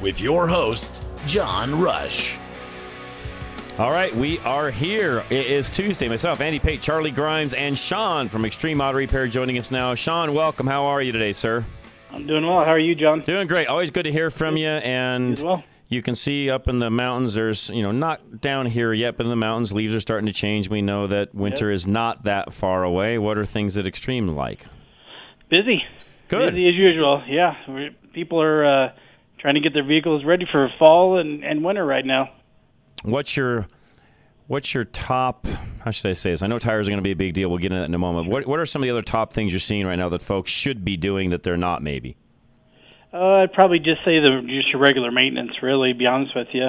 With your host, John Rush. All right, we are here. It is Tuesday. Myself, Andy Pate, Charlie Grimes, and Sean from Extreme Auto Repair joining us now. Sean, welcome. How are you today, sir? I'm doing well. How are you, John? Doing great. Always good to hear from you. And well. you can see up in the mountains, there's, you know, not down here yet, but in the mountains, leaves are starting to change. We know that winter Yep. is not that far away. What are things at Extreme like? Busy. Good. Busy as usual. Yeah, people are uh, trying to get their vehicles ready for fall and, and winter right now. What's your what's your top how should I say this? I know tires are going to be a big deal. We'll get into that in a moment. What what are some of the other top things you're seeing right now that folks should be doing that they're not maybe? Uh, I'd probably just say the just your regular maintenance. Really, be honest with you,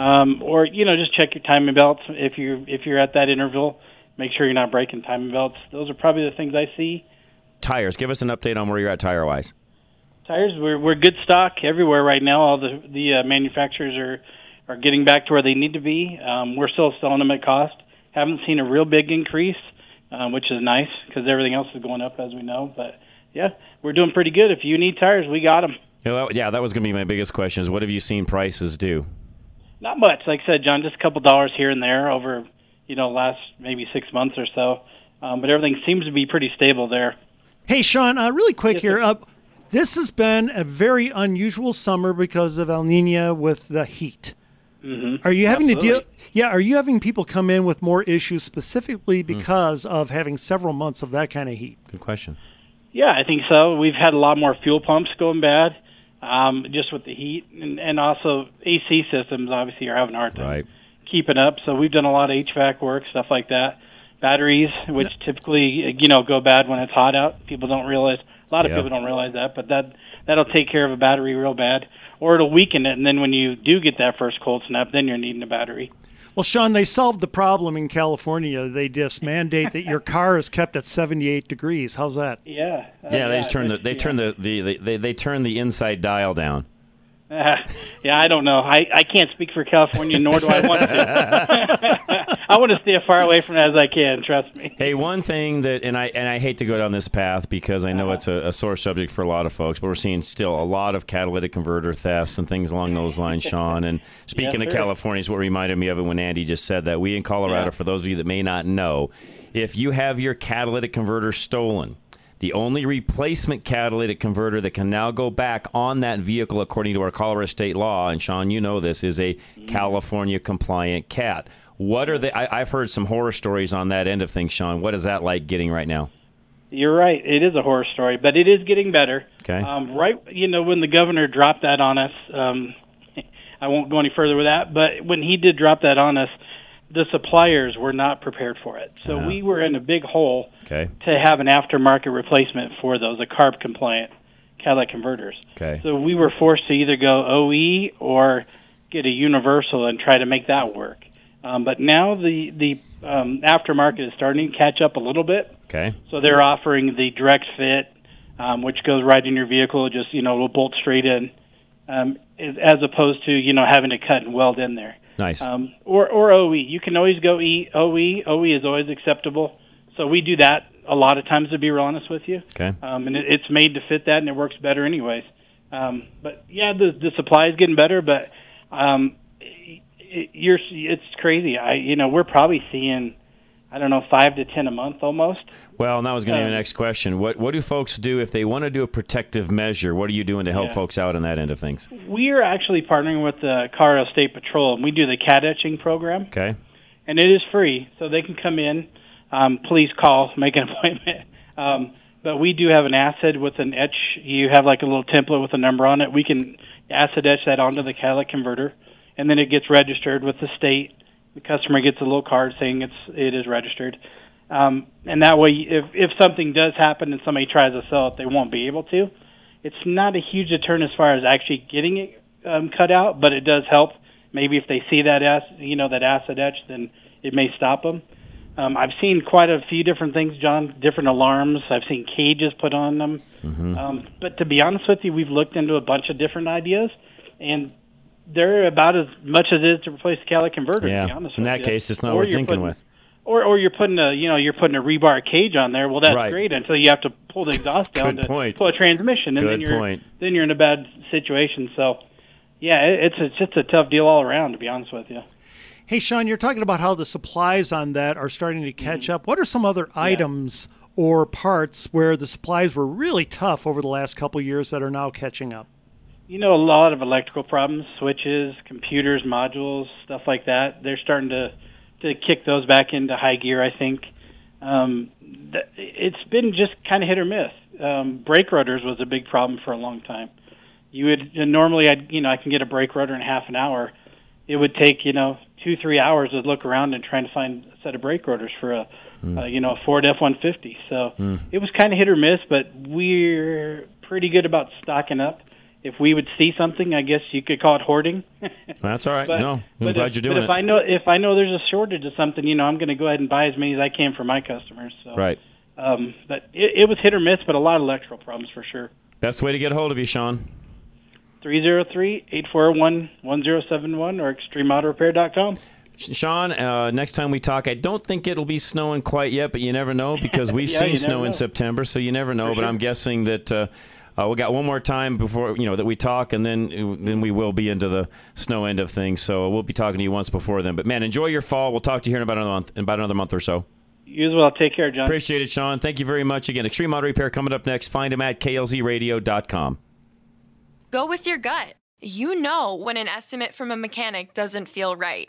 um, or you know, just check your timing belts if you if you're at that interval. Make sure you're not breaking timing belts. Those are probably the things I see. Tires. Give us an update on where you're at tire wise. Tires, we're we're good stock everywhere right now. All the the uh, manufacturers are are getting back to where they need to be. Um, we're still selling them at cost. Haven't seen a real big increase, um, which is nice because everything else is going up as we know. But yeah, we're doing pretty good. If you need tires, we got them. Yeah, that, yeah, that was going to be my biggest question. Is what have you seen prices do? Not much, like I said, John. Just a couple dollars here and there over you know last maybe six months or so. Um, but everything seems to be pretty stable there. Hey, Sean, uh, really quick Yes, here. sir. Uh, this has been a very unusual summer because of El Nino with the heat. Mm-hmm. Are you having to deal? Yeah, are you having people come in with more issues specifically because of having several months of that kind of heat? Good question. Yeah, I think so. We've had a lot more fuel pumps going bad, um, just with the heat, and, and also AC systems obviously are having a hard time Right. keeping up. So we've done a lot of HVAC work, stuff like that. Batteries, which typically you know go bad when it's hot out. People don't realize. A lot of Yeah. people don't realize that, but that that'll take care of a battery real bad, or it'll weaken it. And then when you do get that first cold snap, then you're needing a battery. Well, Sean, they solved the problem in California. They just mandate that your car is kept at 78 degrees. How's that? Yeah. uh, Yeah, they just turn the they yeah. turn the, the, the they, they turn the inside dial down. Uh, yeah, I don't know. I, I can't speak for California, nor do I want to. I want to stay as far away from it as I can. Trust me. Hey, one thing that, and I and I hate to go down this path because I know it's a, a sore subject for a lot of folks, but we're seeing still a lot of catalytic converter thefts and things along those lines, Sean. And speaking of sir. California, is what reminded me of it when Andy just said that we in Colorado, Yeah. for those of you that may not know, if you have your catalytic converter stolen. The only replacement catalytic converter that can now go back on that vehicle, according to our Colorado state law, and Sean, you know this, is a California compliant cat. What are the? I, I've heard some horror stories on that end of things, Sean. What is that like getting right now? You're right. It is a horror story, but it is getting better. Okay. Um, right. You know, when the governor dropped that on us, um, I won't go any further with that. But when he did drop that on us, the suppliers were not prepared for it. So we were in a big hole Okay. to have an aftermarket replacement for those, a CARB compliant catalytic converters. Okay. So we were forced to either go OE or get a universal and try to make that work. Um, but now the the um, aftermarket is starting to catch up a little bit. Okay. So they're offering the direct fit, um, which goes right in your vehicle. Just you know, it'll bolt straight in, um, as as opposed to you know having to cut and weld in there. Nice. Um, or or OE. You can always go e, OE. OE is always acceptable. So we do that a lot of times. To be real honest with you, Okay. um, and it, it's made to fit that, and it works better anyways. Um, but yeah, the the supply is getting better, but um, it, you're it's crazy. I you know we're probably seeing I don't know, five to ten a month almost. Well, and that was going to be my next question. What what do folks do if they want to do a protective measure? What are you doing to help Yeah. folks out on that end of things? We are actually partnering with the Colorado State Patrol, and we do the cat etching program, Okay. and it is free, so they can come in. Um, please call, make an appointment. Um, but we do have an acid with an etch. You have like a little template with a number on it. We can acid etch that onto the catalytic converter, and then it gets registered with the state. The customer gets a little card saying it's it is registered. Um, and that way, if if something does happen and somebody tries to sell it, they won't be able to. It's not a huge deterrent as far as actually getting it um, cut out, but it does help. Maybe if they see that acid, you know, that acid etch, then it may stop them. Um, I've seen quite a few different things, John. Different alarms. I've seen cages put on them. Um, but to be honest with you, we've looked into a bunch of different ideas, and they're about as much as it is to replace the catalytic converter. To be Yeah. honest In with that you. case, it's not Or worth you're thinking putting- with. Or, or you're putting a, you know, you're putting a rebar cage on there. Well, that's Right. great until you have to pull the exhaust down to point. pull a transmission, and Good then you're point. then you're in a bad situation. So, yeah, it, it's it's just a tough deal all around. To be honest with you. Hey, Sean, you're talking about how the supplies on that are starting to catch mm-hmm. up. What are some other items or parts where the supplies were really tough over the last couple years that are now catching up? You know, a lot of electrical problems, switches, computers, modules, stuff like that. They're starting to to kick those back into high gear. I think um, th- it's been just kind of hit or miss. Um, brake rotors was a big problem for a long time. You would and normally, I'd you know, I can get a brake rotor in half an hour. It would take you know two three hours to look around and trying to find a set of brake rotors for a uh, you know a Ford F one fifty. So it was kind of hit or miss, but we're pretty good about stocking up. If we would see something, I guess you could call it hoarding. That's all right. But- no, I'm glad if, you're doing but if. I know if I know there's a shortage of something, you know, I'm going to go ahead and buy as many as I can for my customers. So, Right. Um, but it, it was hit or miss, but a lot of electrical problems for sure. Best way to get a hold of you, Sean. 303-841-1071 or extremeautorepair.com. Sean, uh, next time we talk, I don't think it'll be snowing quite yet, but you never know because we've Yeah, seen snow in. September, so you never know. For but sure. I'm guessing that uh, uh, we got one more time before you know that we talk, and then then we will be into the snow end of things. So we'll be talking to you once before then. But man, enjoy your fall. We'll talk to you here in about another month, in about another month or so. You as well. Take care, John. Appreciate it, Sean. Thank you very much again. Extreme Auto Repair coming up next. Find him at klzradio.com. Go with your gut. You know when an estimate from a mechanic doesn't feel right.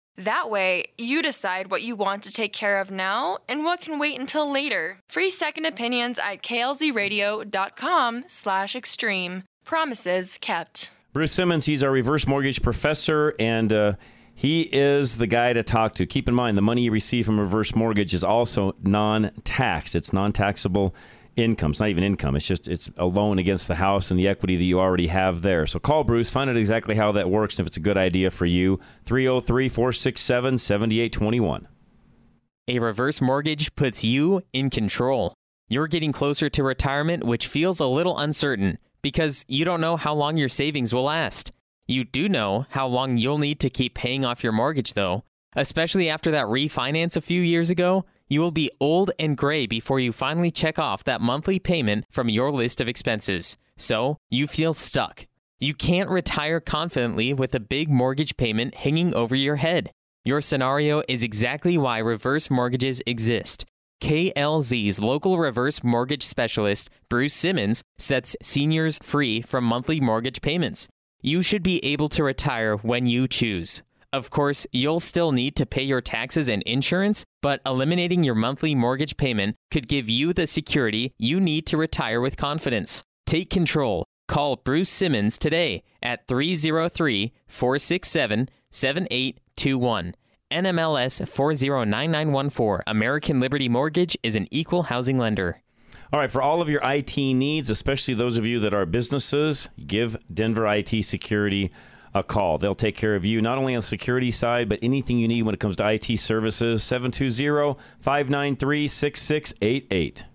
That way, you decide what you want to take care of now and what can wait until later. Free second opinions at klzradio.com slash extreme. Promises kept. Bruce Simmons, he's our reverse mortgage professor, and uh, he is the guy to talk to. Keep in mind, the money you receive from reverse mortgage is also non-taxed. It's non-taxable income. It's not even income. It's just it's a loan against the house and the equity that you already have there. So call Bruce, find out exactly how that works and if it's a good idea for you. 303-467-7821. A reverse mortgage puts you in control. You're getting closer to retirement, which feels a little uncertain because you don't know how long your savings will last. You do know how long you'll need to keep paying off your mortgage, though. Especially after that refinance a few years ago, you will be old and gray before you finally check off that monthly payment from your list of expenses. So you feel stuck. You can't retire confidently with a big mortgage payment hanging over your head. Your scenario is exactly why reverse mortgages exist. KLZ's local reverse mortgage specialist, Bruce Simmons, sets seniors free from monthly mortgage payments. You should be able to retire when you choose. Of course, you'll still need to pay your taxes and insurance, but eliminating your monthly mortgage payment could give you the security you need to retire with confidence. Take control. Call Bruce Simmons today at 303 467 7821. NMLS 409914. American Liberty Mortgage is an equal housing lender. All right, for all of your IT needs, especially those of you that are businesses, give Denver IT Security a call. They'll take care of you not only on the security side, but anything you need when it comes to IT services. 720 593 6688.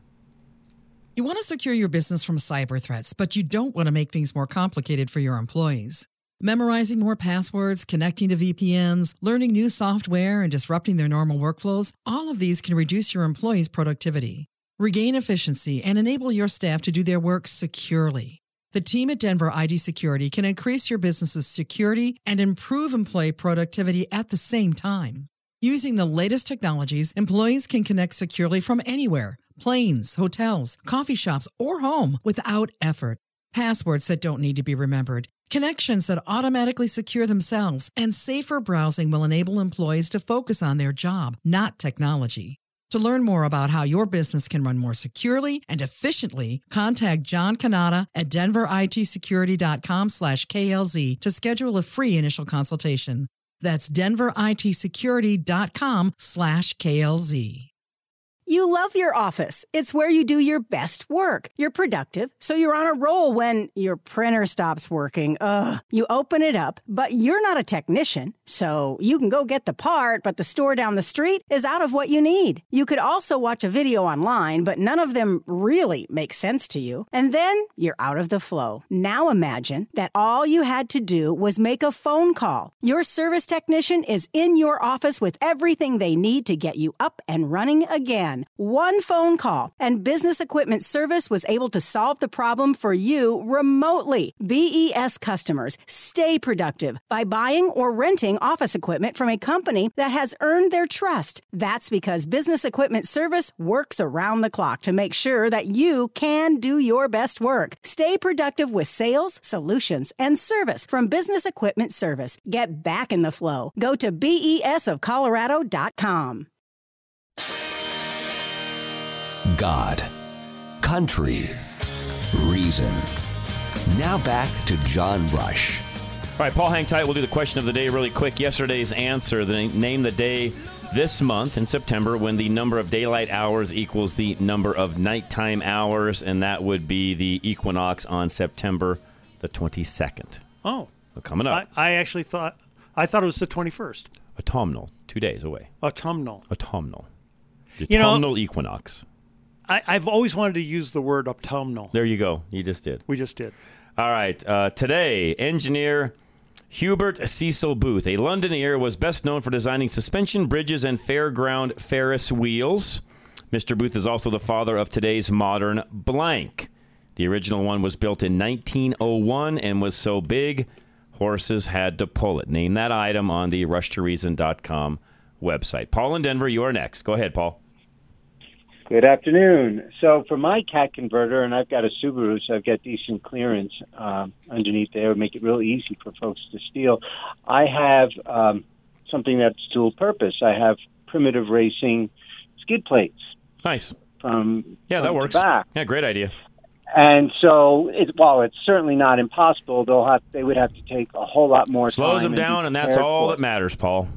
You want to secure your business from cyber threats, but you don't want to make things more complicated for your employees. Memorizing more passwords, connecting to VPNs, learning new software, and disrupting their normal workflows, all of these can reduce your employees' productivity. Regain efficiency and enable your staff to do their work securely. The team at Denver IT Security can increase your business's security and improve employee productivity at the same time. Using the latest technologies, employees can connect securely from anywhere planes, hotels, coffee shops, or home without effort. Passwords that don't need to be remembered, connections that automatically secure themselves, and safer browsing will enable employees to focus on their job, not technology. To learn more about how your business can run more securely and efficiently, contact John Canada at denveritsecurity.com slash KLZ to schedule a free initial consultation. That's denveritsecurity.com slash KLZ. You love your office. It's where you do your best work. You're productive, so you're on a roll when your printer stops working. Ugh. You open it up, but you're not a technician, so you can go get the part, but the store down the street is out of what you need. You could also watch a video online, but none of them really make sense to you. And then you're out of the flow. Now imagine that all you had to do was make a phone call. Your service technician is in your office with everything they need to get you up and running again. One phone call, and Business Equipment Service was able to solve the problem for you remotely. BES customers stay productive by buying or renting office equipment from a company that has earned their trust. That's because Business Equipment Service works around the clock to make sure that you can do your best work. Stay productive with sales, solutions, and service from Business Equipment Service. Get back in the flow. Go to besofcolorado.com. God, country, reason. Now back to John Rush. All right, Paul, hang tight. We'll do the question of the day really quick. Yesterday's answer, the name the day this month in September when the number of daylight hours equals the number of nighttime hours, and that would be the equinox on September the 22nd. Oh, So coming up, I, I actually thought I thought it was the 21st. autumnal, two days away. Autumnal. Autumnal. The You know- autumnal equinox. I, I've always wanted to use the word autumnal. There you go. You just did. We just did. All right. Uh, today, engineer Hubert Cecil Booth, a Londoner, was best known for designing suspension bridges and fairground Ferris wheels. Mr. Booth is also the father of today's modern blank. The original one was built in 1901 and was so big, horses had to pull it. Name that item on the rushtoreason.com website. Paul in Denver, you are next. Go ahead, Paul. Good afternoon. So for my cat converter, and I've got a Subaru, so I've got decent clearance um, underneath there, would make it real easy for folks to steal. I have um, something that's dual purpose. I have primitive racing skid plates. Nice. From Yeah, that works. Back. Yeah, great idea. And so, it, while it's certainly not impossible, they'll have they would have to take a whole lot more Slows them down, and that's all that matters, Paul.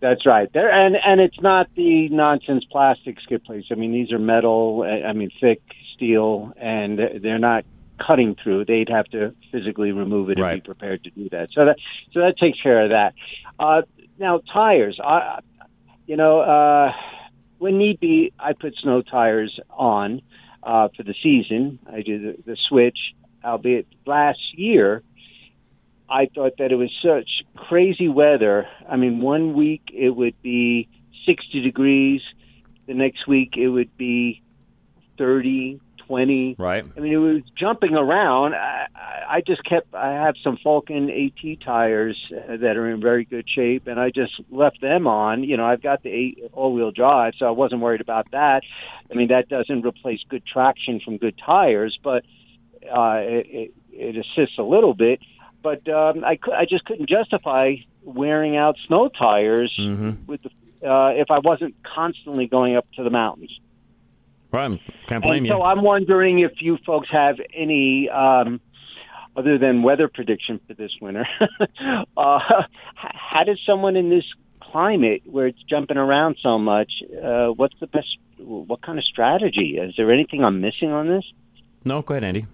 That's right. There and and it's not the nonsense plastic skid plates. I mean, these are metal. I mean, thick steel, and they're not cutting through. They'd have to physically remove it and be prepared to do that. So that so that takes care of that. Uh, now tires. I, you know, uh, when need be, I put snow tires on uh, for the season. I do the, the switch. Albeit last year, I thought that it was such crazy weather. I mean, one week it would be 60 degrees, the next week it would be 30, 20. Right. I mean, it was jumping around. I, I- just kept, I have some Falken AT tires uh, that are in very good shape, and I just left them on. You know, I've got the eight all wheel drive, so I wasn't worried about that. I mean, that doesn't replace good traction from good tires, but uh, it, it, it assists a little bit. But um, I, I just couldn't justify wearing out snow tires with the, uh, if I wasn't constantly going up to the mountains. Right. Can't blame and you. so I'm wondering if you folks have any, um, other than weather prediction for this winter, uh, how does someone in this climate where it's jumping around so much, uh, what's the best? What kind of strategy? Is there anything I'm missing on this? No, go ahead, Andy.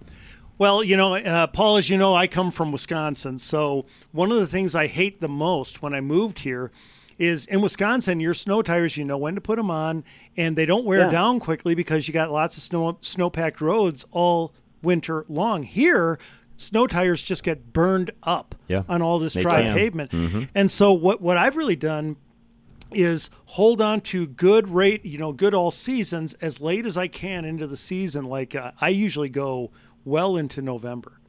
Well, you know, uh, Paul, as you know, I come from Wisconsin. So one of the things I hate the most when I moved here is in Wisconsin, your snow tires, you know when to put them on, and they don't wear Yeah. down quickly because you got lots of snow snow packed roads all winter long. Here, snow tires just get burned up Yeah. on all this They dry can. pavement. Mhm. And so what what I've really done is hold on to good rate, you know, good all seasons as late as I can into the season. Like uh, I usually go well into November.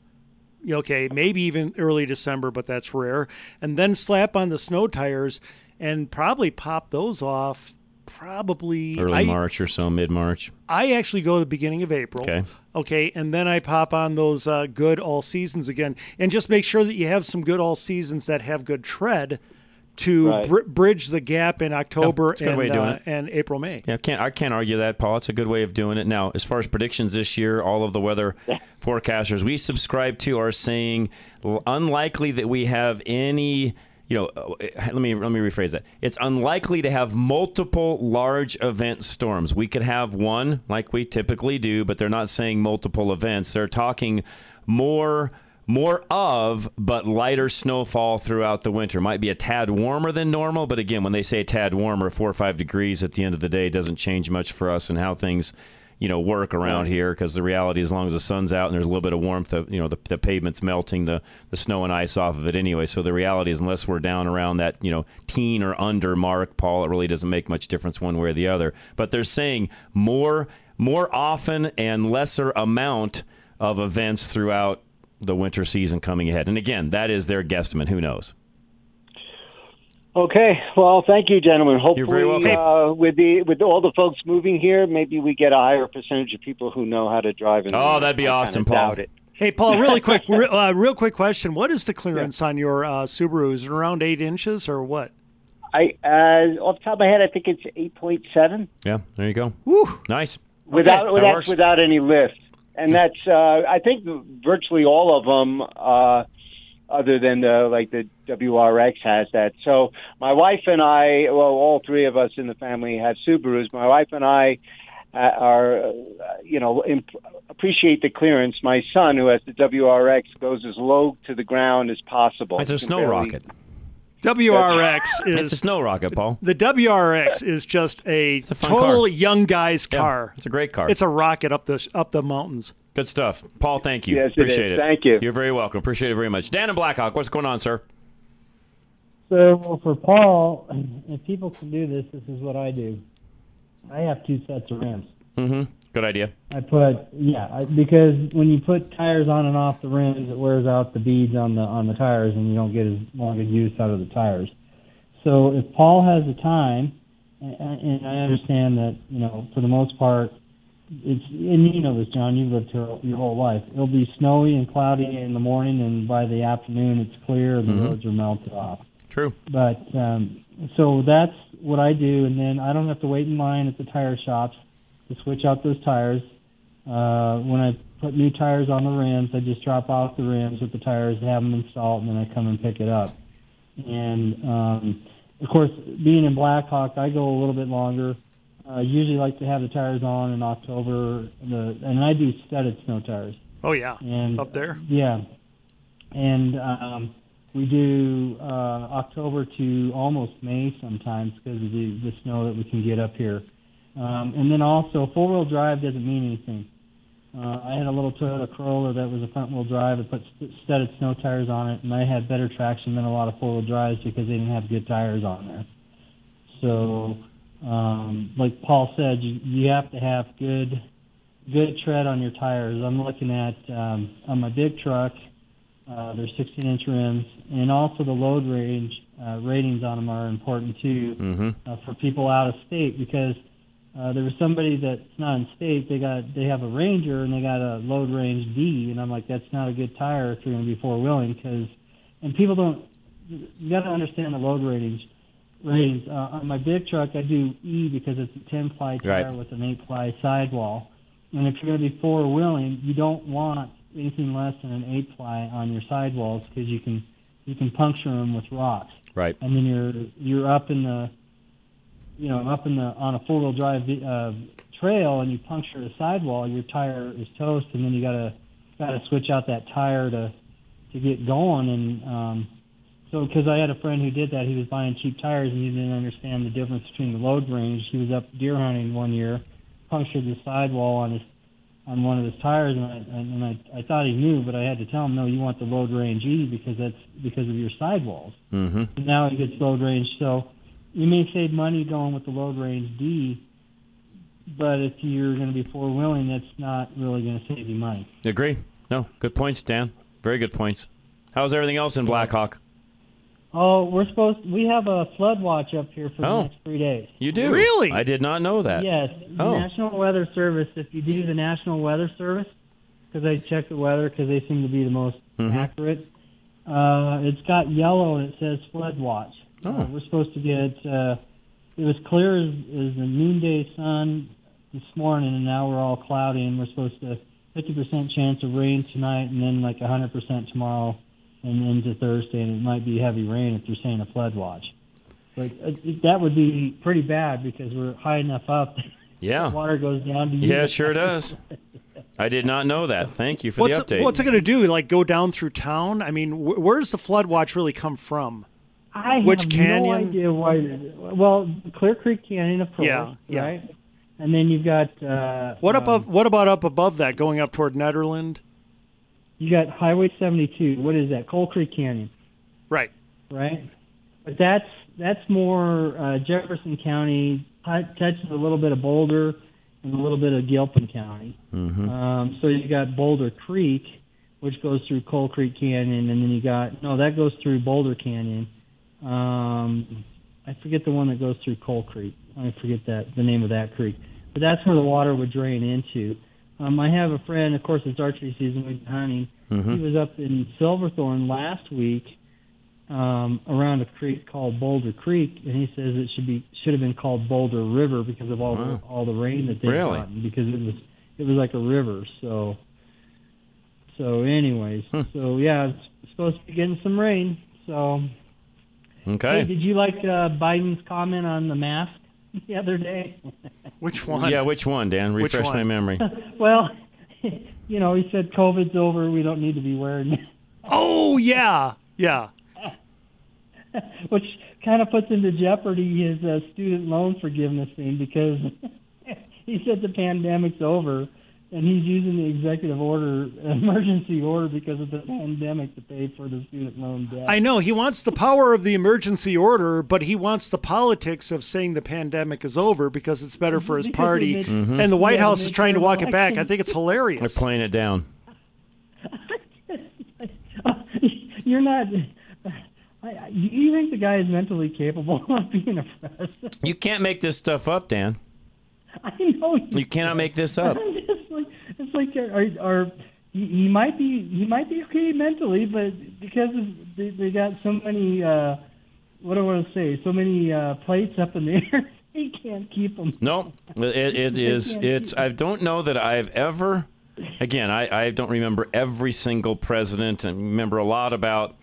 Okay, maybe even early December, but that's rare. And then slap on the snow tires and probably pop those off probably Early I, March or so, mid March. I actually go the beginning of April. Okay. Okay, and then I pop on those uh, good all seasons again, and just make sure that you have some good all seasons that have good tread to Right. br- bridge the gap in October it's a good and, way doing uh, and April May. Yeah, can't I can't argue that, Paul. It's a good way of doing it. Now, as far as predictions this year, all of the weather forecasters we subscribe to are saying unlikely that we have any. You know, uh, let me let me rephrase that. It's unlikely to have multiple large event storms. We could have one, like we typically do, but they're not saying multiple events. They're talking more more of, but lighter snowfall throughout the winter. Might be a tad warmer than normal, but again, when they say a tad warmer, four or five degrees at the end of the day doesn't change much for us and how things, you know, work around here. Because the reality, as long as the sun's out and there's a little bit of warmth, the, you know, the, the pavement's melting the the snow and ice off of it anyway. So the reality is, unless we're down around that, you know, teen or under mark, Paul, it really doesn't make much difference one way or the other. But they're saying more more often and lesser amount of events throughout the winter season coming ahead. And again, that is their guesstimate. Who knows? Okay. Well, thank you, gentlemen. Hopefully, very welcome. Uh, with the with all the folks moving here, maybe we get a higher percentage of people who know how to drive. In the Oh, winter. that'd be I awesome, Paul. doubt it. Hey, Paul, really quick, re- uh, real quick question: What is the clearance on your uh, Subaru? Is it around eight inches or what? I uh, off the top of my head, I think it's eight point seven. Yeah, there you go. Nice. without That without without any lift, and that's uh, I think virtually all of them, uh, other than the like the WRX has that. So my wife and I, well, all three of us in the family have Subarus. My wife and I uh, are, uh, you know, imp- appreciate the clearance. My son, who has the WRX, goes as low to the ground as possible. It's a snow barely- rocket. WRX is It's a snow rocket, Paul. the WRX is just a, fun total car. young guy's Yeah, car. it's a great car. It's a rocket up the up the mountains. Good stuff. Paul, thank you. Yes, Appreciate is. it. Thank you. You're very welcome. Appreciate it very much. Dan and Blackhawk, what's going on, sir? So for Paul, if people can do this, this is what I do. I have two sets of rims. Mm-hmm. Good idea. I put yeah, I, because when you put tires on and off the rims, it wears out the beads on the on the tires, and you don't get as long a use out of the tires. So if Paul has the time, and, and I understand that you know for the most part, it's and you know this, John. You've lived here your whole life. It'll be snowy and cloudy in the morning, and by the afternoon it's clear and Mhm. the roads are melted off. True. But um, so that's what I do, and then I don't have to wait in line at the tire shops to switch out those tires. Uh, when I put new tires on the rims, I just drop off the rims with the tires, have them installed, and then I come and pick it up. And um, of course, being in Blackhawk, I go a little bit longer. I usually like to have the tires on in October, the, and I do studded snow tires. Oh yeah, And up there. Yeah, and um, we do uh, October to almost May sometimes because of the, the snow that we can get up here. Um, and then also, four wheel drive doesn't mean anything. Uh, I had a little Toyota Corolla that was a front wheel drive. I put st- studded snow tires on it, and I had better traction than a lot of four wheel drives because they didn't have good tires on there. So, um, like Paul said, you, you have to have good good tread on your tires. I'm looking at um, on my big truck. Uh, they're 16 inch rims, and also the load range uh, ratings on them are important too Mm-hmm. uh, for people out of state because uh, there was somebody that's not in state. They got they have a Ranger and they got a load range D, and I'm like, that's not a good tire if you're going to be four wheeling because, and people don't. You got to understand the load ratings. Ratings uh, on my big truck, I do E because it's a 10 ply tire Right. with an 8 ply sidewall. And if you're going to be four wheeling, you don't want anything less than an 8 ply on your sidewalls because you can you can puncture them with rocks. Right. and then you're you're up in the, you know, I'm up in the on a four wheel drive uh, trail, and you puncture the sidewall, your tire is toast, and then you gotta gotta switch out that tire to to get going, and um, so because I had a friend who did that, he was buying cheap tires and he didn't understand the difference between the load range. He was up deer hunting one year, punctured the sidewall on his on one of his tires, and I and I, I thought he knew, but I had to tell him, no, you want the load range E because that's because of your sidewalls. Mm-hmm. And now he gets load range. So you may save money going with the load range D, but if you're going to be four wheeling, that's not really going to save you money. Agree. No, good points, Dan. Very good points. How's everything else in Blackhawk? Oh, we're supposed. We have a flood watch up here for Oh. the next three days. You do? Really? I did not know that. Yes, the Oh. National Weather Service. If you do the National Weather Service, because I check the weather because they seem to be the most Mhm. accurate. Uh, it's got yellow and it says flood watch. Oh. Uh, we're supposed to get. Uh, it was clear as, as the noonday sun this morning, and now we're all cloudy, and we're supposed to 50% chance of rain tonight, and then like 100% tomorrow, and into Thursday, and it might be heavy rain if they're saying a flood watch. But uh, that would be pretty bad because we're high enough up. Yeah. water goes down to you. Yeah, sure does. I did not know that. Thank you for What's the update. It, what's it going to do? Like go down through town? I mean, wh- where does the flood watch really come from? I Which have canyon? no idea why. Well, Clear Creek Canyon, of course, Yeah, yeah. right? And then you've got uh, What um, above? What about up above that, going up toward Nederland? You got Highway 72. What is that? Coal Creek Canyon, Right. right? But that's that's more uh, Jefferson County. tou- Touches a little bit of Boulder and a little bit of Gilpin County. Mm-hmm. Um, so you got Boulder Creek, which goes through Coal Creek Canyon, and then you got no, that goes through Boulder Canyon. Um, I forget the one that goes through Coal Creek. I forget that the name of that creek, but that's where the water would drain into. Um, I have a friend, of course, it's archery season. We've been hunting. Mhm. He was up in Silverthorne last week, um, around a creek called Boulder Creek, and he says it should be should have been called Boulder River because of all Wow. the all the rain that they've Really? gotten because it was it was like a river. So so anyways, Hmm. so yeah, it's supposed to be getting some rain. So Okay. hey, did you like uh, Biden's comment on the mask the other day? Which one? Yeah, which one, Dan? Which Refresh my memory. well, you know, he said COVID's over. We don't need to be wearing. Oh yeah, yeah. which kind of puts into jeopardy his uh, student loan forgiveness thing because he said the pandemic's over and he's using the executive order, emergency order, because of the pandemic to pay for the student loan debt. I know he wants the power of the emergency order, but he wants the politics of saying the pandemic is over because it's better for his Because of party. the- Mhm. And the White Yeah, House is trying to midterm walk it back. I think it's hilarious. They're playing it down. You're not. I, I- do you think the guy is mentally capable of being a president? You can't make this stuff up, Dan. I know You cannot make this up. Like, are, are he, he might be he might be okay mentally, but because of, they, they got so many, uh, what do I want to say, so many uh, plates up in the air, he can't keep them. No, it, it is. It's. I don't know that I've ever. Again, I, I don't remember every single president, and remember a lot about.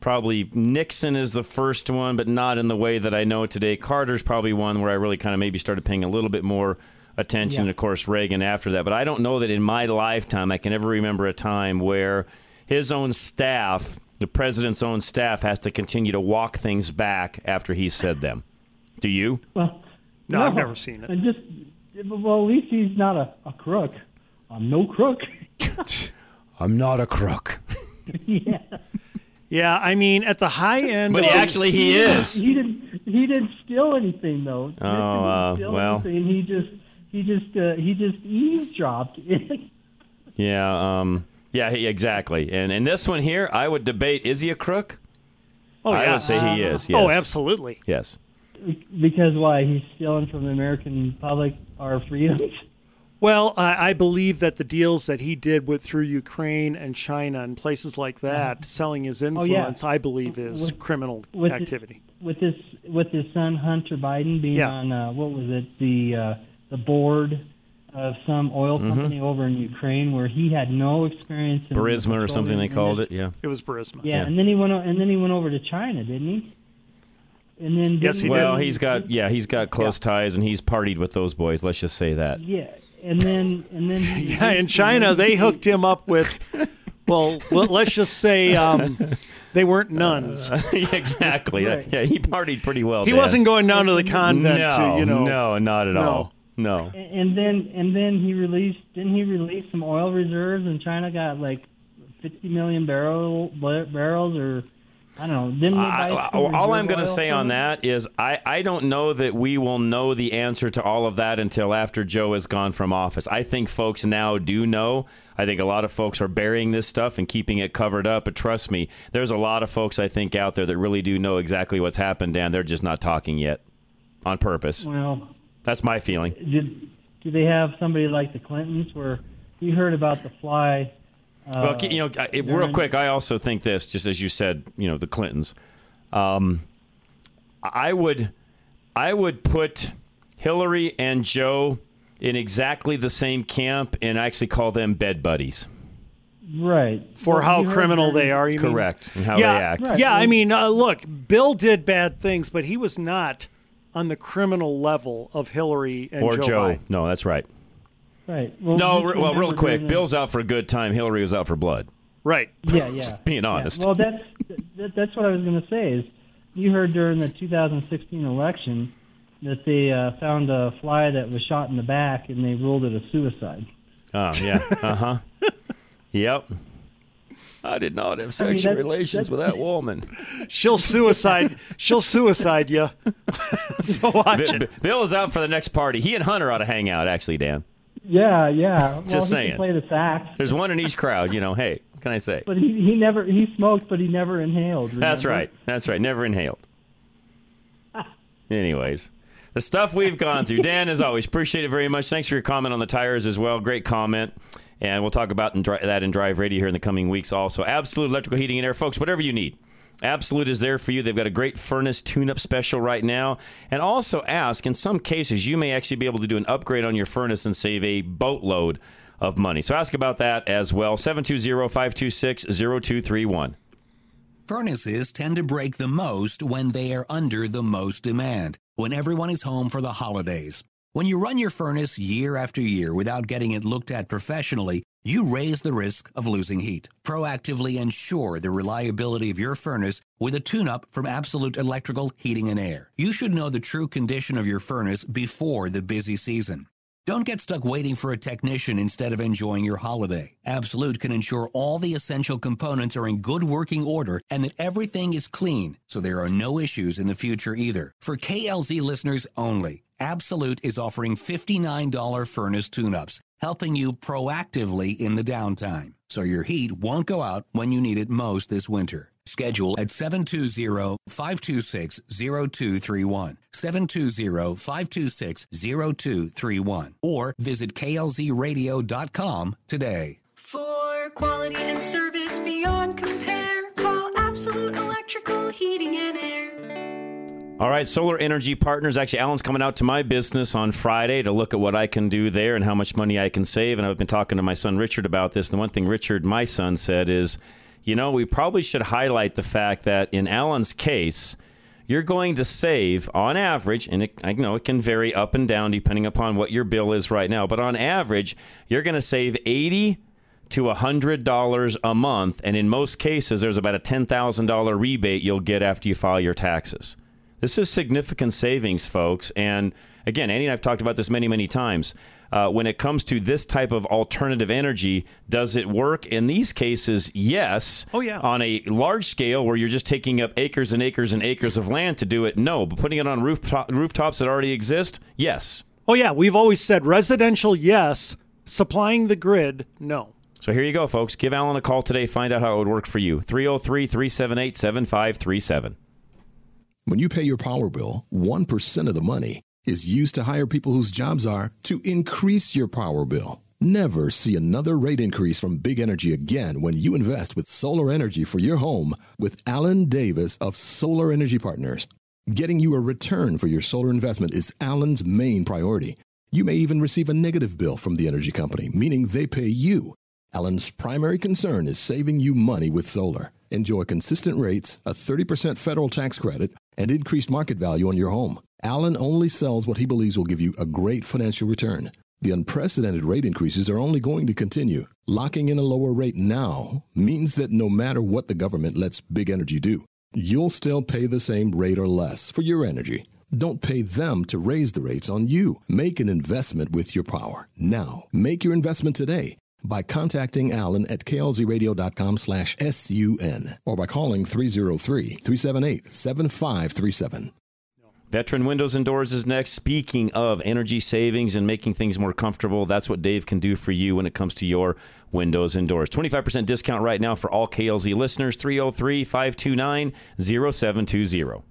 Probably Nixon is the first one, but not in the way that I know today. Carter's probably one where I really kind of maybe started paying a little bit more attention. Yeah. Of course, Reagan after that. But I don't know that in my lifetime I can ever remember a time where his own staff, the president's own staff, has to continue to walk things back after he said them. Do you? Well, No, I've never seen it. And just well, at least he's not a, a crook. I'm no crook. I'm not a crook. yeah. Yeah, I mean, at the high end, But he of- actually he is. He didn't. He didn't steal anything though. Oh, uh, Steal well. anything. He just. He just. Uh, he just eavesdropped. Yeah, um, yeah, he, exactly. And and this one here, I would debate: is he a crook? Oh, I yeah. would say he is. Oh, absolutely. Yes. because why? He's stealing from the American public our freedoms. Well, I I believe that the deals that he did with through Ukraine and China and places like that, selling his Oh, yeah. influence, I believe is With- criminal with his- activity. with this, with his son Hunter Biden being Yeah. on uh, what was it the uh, the board of some oil Mhm. company over in Ukraine where he had no experience in Burisma or something they called it. Yeah. It was Burisma. Yeah, and then he went and then he went over to China, didn't he? and then Yes, he well, did. he's got yeah, he's got close ties, and he's partied with those boys. Let's just say that. yeah, and then and then he Yeah, in China, they hooked him up with, well, well let's just say um, they weren't nuns. exactly. Right. Yeah, he partied pretty well. He Dan. wasn't going down to the convent No, to, you know. no, not at No. all. No. And then and then he released didn't he release some oil reserves and China got like 50 million barrel barrels or I don't know. I- all I'm going to say on that is I, I don't know that we will know the answer to all of that until after Joe has gone from office. I think folks now do know. I think a lot of folks are burying this stuff and keeping it covered up. But trust me, there's a lot of folks I think out there that really do know exactly what's happened, Dan. They're just not talking yet on purpose. Well, That's my feeling. did do they have somebody like the Clintons where you heard about the fly? Uh, well, you know, it, real quick, I also think this, just as you said, you know, the Clintons. Um, I would, I would put Hillary and Joe in exactly the same camp and actually call them bed buddies. right For Well, how criminal they are, you mean? Correct, and how yeah, they act. Right. Yeah, I mean, uh, look, Bill did bad things, but he was not on the criminal level of Hillary and or Joe. Joe. Biden. No, that's right. Right. Well, no, you well, real quick. during Bill's out for a good time. Hillary was out for blood. Right. Yeah, yeah. Being Yeah. honest. Well, that's that, that's what I was going to say. Is you heard during the 2016 election that they uh, found a fly that was shot in the back and they ruled it a suicide. Oh yeah. Uh huh. yep. I did not have I mean, sexual that- relations that- with that woman. She'll suicide. she'll suicide you. so watch Bi- it. Bill is out for the next party. He and Hunter ought to hang out. Actually, Dan. Yeah, yeah. Well, Just he saying. Can play the sax, There's one in each crowd. You know. Hey, what can I say? but he he never he smoked, but he never inhaled. That's right. That's right. Never inhaled. Anyways, the stuff we've gone through. Dan, as always, appreciate it very much. Thanks for your comment on the tires as well. Great comment. And we'll talk about in dri- that in Drive Radio here in the coming weeks also. Absolute Electrical Heating and Air. Folks, whatever you need. Absolute is there for you. They've got a great furnace tune up special right now. And also ask, in some cases, you may actually be able to do an upgrade on your furnace and save a boatload of money. So ask about that as well. 720 526 0231. Furnaces tend to break the most when they are under the most demand, when everyone is home for the holidays. When you run your furnace year after year without getting it looked at professionally, you raise the risk of losing heat. Proactively ensure the reliability of your furnace with a tune up from Absolute Electrical Heating and Air. You should know the true condition of your furnace before the busy season. Don't get stuck waiting for a technician instead of enjoying your holiday. Absolute can ensure all the essential components are in good working order and that everything is clean, so there are no issues in the future either. For KLZ listeners only, Absolute is offering $59 furnace tune-ups, helping you proactively in the downtime, so your heat won't go out when you need it most this winter. Schedule at 720-526-0231. 720-526-0231 or visit klzradio.com today. For quality and service beyond compare, call Absolute Electrical Heating and Air. All right, Solar Energy Partners. Actually, Alan's coming out to my business on Friday to look at what I can do there and how much money I can save. And I've been talking to my son Richard about this. And the one thing Richard, my son, said is, you know, we probably should highlight the fact that in Alan's case, you're going to save on average, and it, I know it can vary up and down depending upon what your bill is right now, but on average, you're going to save 80 to $100 a month. And in most cases, there's about a $10,000 rebate you'll get after you file your taxes. This is significant savings, folks. And again, Andy and I've talked about this many, many times. Uh, when it comes to this type of alternative energy, does it work? In these cases, yes. Oh, yeah. On a large scale where you're just taking up acres and acres and acres of land to do it, no. But putting it on rooftop, rooftops that already exist, yes. Oh yeah, we've always said residential, yes. Supplying the grid, no. So here you go, folks. Give Alan a call today. Find out how it would work for you. 303 378 7537. When you pay your power bill, 1% of the money is used to hire people whose jobs are to increase your power bill. Never see another rate increase from Big Energy again when you invest with solar energy for your home with Alan Davis of Solar Energy Partners. Getting you a return for your solar investment is Alan's main priority. You may even receive a negative bill from the energy company, meaning they pay you. Alan's primary concern is saving you money with solar. Enjoy consistent rates, a 30% federal tax credit, and increased market value on your home. Alan only sells what he believes will give you a great financial return. The unprecedented rate increases are only going to continue. Locking in a lower rate now means that no matter what the government lets big energy do, you'll still pay the same rate or less for your energy. Don't pay them to raise the rates on you. Make an investment with your power. Now, make your investment today by contacting Alan at klzradio.com slash sun or by calling 303-378-7537. Veteran Windows and Doors is next. Speaking of energy savings and making things more comfortable, that's what Dave can do for you when it comes to your windows and doors. 25% discount right now for all KLZ listeners. 303 529 0720.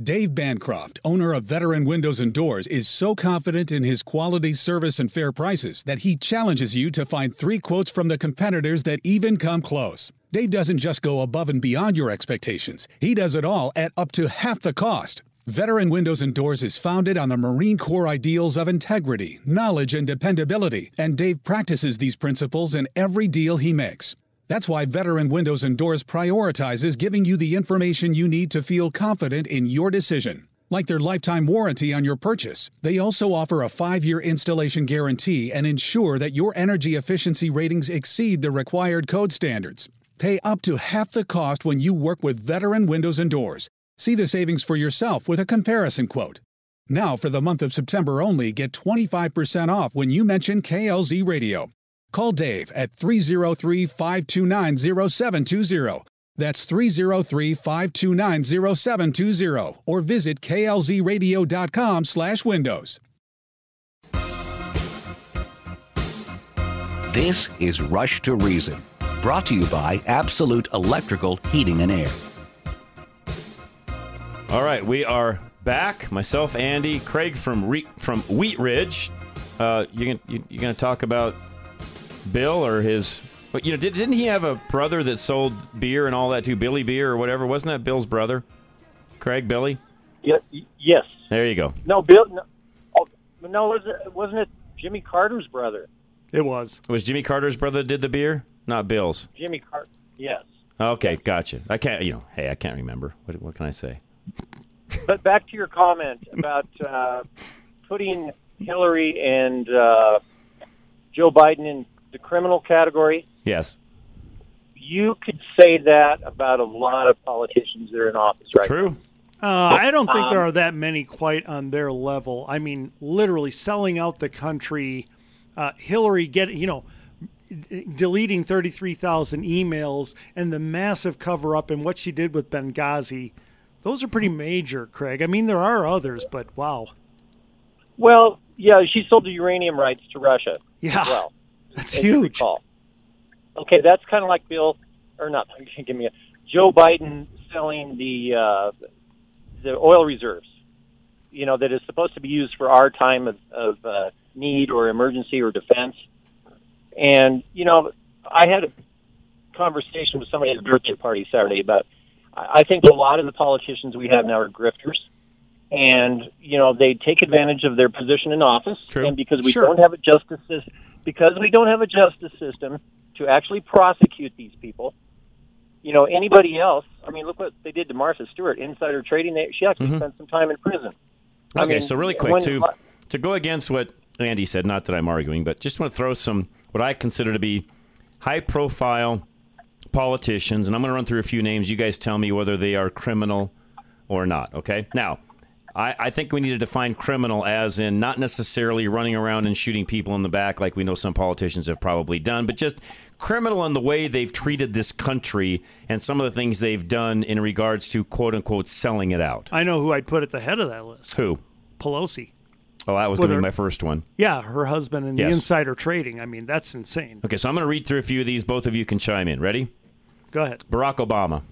Dave Bancroft, owner of Veteran Windows and Doors, is so confident in his quality, service, and fair prices that he challenges you to find three quotes from the competitors that even come close. Dave doesn't just go above and beyond your expectations, he does it all at up to half the cost. Veteran Windows and Doors is founded on the Marine Corps ideals of integrity, knowledge, and dependability, and Dave practices these principles in every deal he makes. That's why Veteran Windows and Doors prioritizes giving you the information you need to feel confident in your decision. Like their lifetime warranty on your purchase, they also offer a five year installation guarantee and ensure that your energy efficiency ratings exceed the required code standards. Pay up to half the cost when you work with Veteran Windows and Doors. See the savings for yourself with a comparison quote. Now, for the month of September only, get 25% off when you mention KLZ Radio. Call Dave at 303 529 0720. That's 303 529 0720 or visit klzradio.com slash windows. This is Rush to Reason, brought to you by Absolute Electrical Heating and Air. All right, we are back. Myself, Andy, Craig from Re- from Wheat Ridge. Uh, you gonna you, you gonna talk about Bill or his? But you know, did, didn't he have a brother that sold beer and all that too? Billy Beer or whatever. Wasn't that Bill's brother? Craig, Billy. Yeah, yes. There you go. No, Bill. No, oh, no was it, wasn't it Jimmy Carter's brother? It was. It Was Jimmy Carter's brother that did the beer? Not Bill's. Jimmy Carter. Yes. Okay, gotcha. I can't. You know, hey, I can't remember. What, what can I say? But back to your comment about uh, putting Hillary and uh, Joe Biden in the criminal category. Yes. You could say that about a lot of politicians that are in office right True. Uh, I don't think there Um, are that many quite on their level. I mean, literally selling out the country. Uh, Hillary get you know, d- deleting thirty three thousand emails and the massive cover up and what she did with Benghazi. Those are pretty major, Craig. I mean, there are others, but wow. Well, yeah, she sold the uranium rights to Russia. Yeah, as well. That's huge. Okay, that's kind of like Bill, or not. Give me a Joe Biden selling the uh, the oil reserves. You know that is supposed to be used for our time of, of uh, need or emergency or defense. And you know, I had a conversation with somebody at a birthday party Saturday about. I I think a lot of the politicians we have now are grifters and you know they take advantage of their position in office True. and because we Sure. don't have a justice system because we don't have a justice system to actually prosecute these people you know anybody else i mean look what they did to martha stewart insider trading they, she actually Mhm. spent some time in prison I Okay, mean, so really quick when- to to go against what Andy said, not that I'm arguing, but just want to throw some what I consider to be high profile politicians, and I'm going to run through a few names. You guys tell me whether they are criminal or not. Okay, now. I, I think we need to define criminal as in not necessarily running around and shooting people in the back like we know some politicians have probably done, but just criminal in the way they've treated this country and some of the things they've done in regards to quote unquote selling it out. I know who I'd put at the head of that list. Who? Pelosi. Oh, that was going to be my first one. Yeah, her husband and Yes. the insider trading. I mean, that's insane. Okay, so I'm going to read through a few of these. Both of you can chime in. Ready? Go ahead. Barack Obama.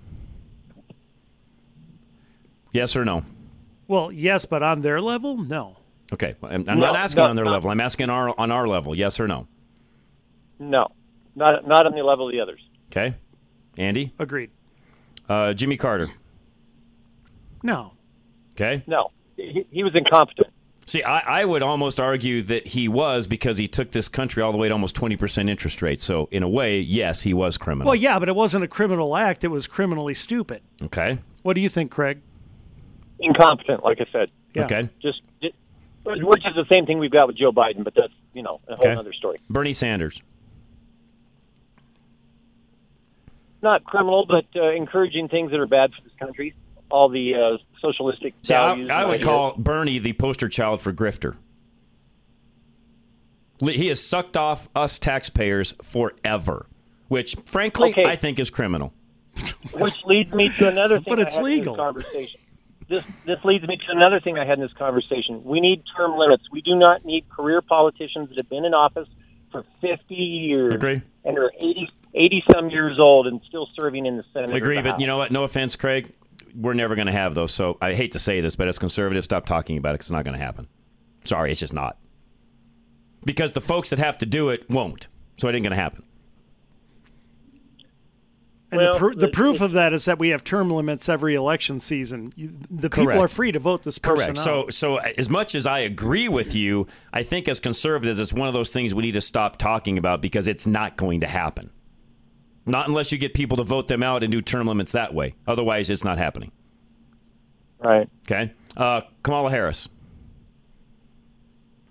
Yes or no? Well, yes, but on their level, no. Okay, I'm, I'm No, not asking no, on their no. level. I'm asking our, on our level. Yes or no? no not not on the level of the others Okay. Andy? Agreed. Uh, Jimmy Carter. No. Okay. no he, he was incompetent See, I, I would almost argue that he was because he took this country all the way to almost 20% interest rate. So, in a way, yes, he was criminal. Well, yeah, but it wasn't a criminal act. It was criminally stupid. Okay. What do you think, Craig? Incompetent, like I said. Okay. Just, just which is the same thing we've got with Joe Biden, but that's you know a whole Okay. other story. Bernie Sanders. Not criminal, but uh, encouraging things that are bad for this country. All the uh, socialistic See, I, values. I and would ideas. call Bernie the poster child for grifter. He has sucked off us taxpayers forever, which, frankly, Okay. I think is criminal. Which leads me to another thing. But I it's had in this legal. conversation. This this leads me to another thing I had in this conversation. We need term limits. We do not need career politicians that have been in office for 50 years Agree. and are 80, 80 some years old and still serving in the Senate. Agree, the but you know what? No offense, Craig. We're never going to have those. So I hate to say this, but as conservatives, stop talking about it it's not going to happen. Sorry, it's just not. Because the folks that have to do it won't. So it ain't going to happen. And the, pr- the proof of that is that we have term limits every election season. You, the people are free to vote this person Correct. out. So, so as much as I agree with you, I think as conservatives, it's one of those things we need to stop talking about because it's not going to happen. Not unless you get people to vote them out and do term limits that way. Otherwise, it's not happening. Right. Okay. Uh, Kamala Harris.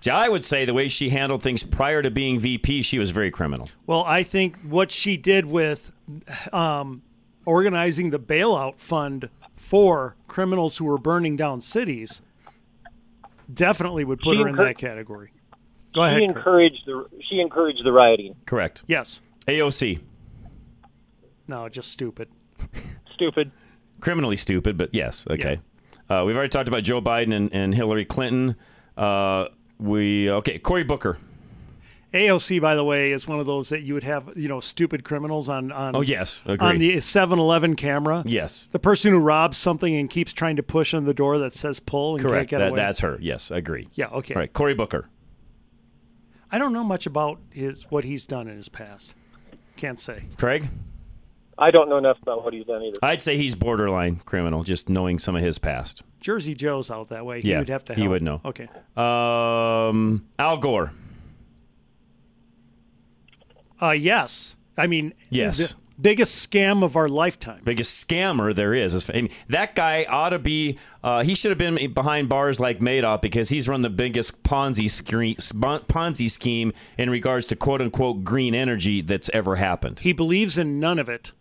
See, I would say the way she handled things prior to being VP, she was very criminal. Well, I think what she did with um, organizing the bailout fund for criminals who were burning down cities definitely would put She her in encour- that category. Go she ahead. Craig. encouraged the she encouraged the rioting. Correct. Yes. AOC. No, just stupid. Stupid. Criminally stupid, but yes. Okay. Uh, we've already talked about Joe Biden and, and Hillary Clinton. Uh, we okay. Cory Booker. AOC, by the way, is one of those that you would have, you know, stupid criminals on on Oh, yes. Agree. on the 7-Eleven camera. Yes. The person who robs something and keeps trying to push on the door that says pull and Correct. can't get That, away. that's her. Yes. Agree. Yeah, okay. All right. Cory Booker. I don't know much about his what he's done in his past. Can't say. Craig. I don't know enough about what he's done either. I'd say he's borderline criminal, just knowing some of his past. Jersey Joe's out that way. He yeah, would have to he help. would know. Okay. Um, Al Gore. Uh, yes. I mean, Yes. the biggest scam of our lifetime. biggest scammer there is. I mean, that guy ought to be. Uh, he should have been behind bars like Madoff because he's run the biggest Ponzi screen, Ponzi scheme in regards to quote unquote green energy that's ever happened. He believes in none of it.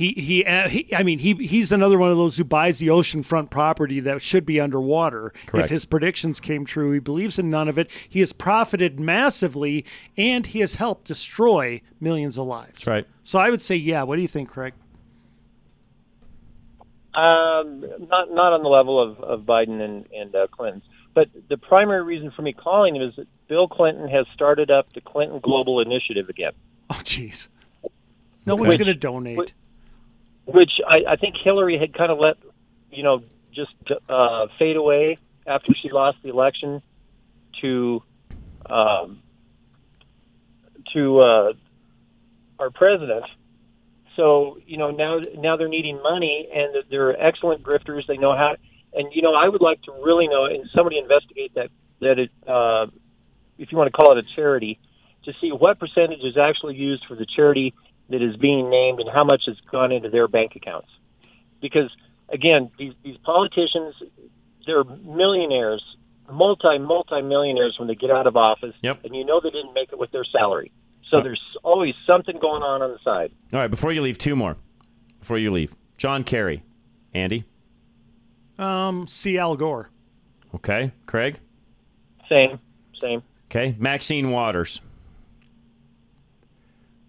He, he, uh, he I mean, he, he's another one of those who buys the oceanfront property that should be underwater. Correct. If his predictions came true, he believes in none of it. He has profited massively, and he has helped destroy millions of lives. That's right. So I would say, yeah. What do you think, Craig? Um, not not on the level of, of Biden and and uh, Clinton. But the primary reason for me calling him is that Bill Clinton has started up the Clinton Global Initiative again, Oh, jeez. No one's going to donate. which I, I think Hillary had kind of let, you know, just uh, fade away after she lost the election to um, to uh, our president. So you know now now they're needing money, and they're excellent grifters. They know how, and you know I would like to really know, and somebody investigate that that it, uh, if you want to call it a charity, to see what percentage is actually used for the charity that is being named and how much has gone into their bank accounts. Because again, these these politicians, they're millionaires, multi multi millionaires when they get out of office, Yep. and you know they didn't make it with their salary. So there's always something going on on the side. All right, before you leave, two more. Before you leave, John Kerry, Andy. Um, see Al Gore. Okay, Craig. Same, same. Okay, Maxine Waters.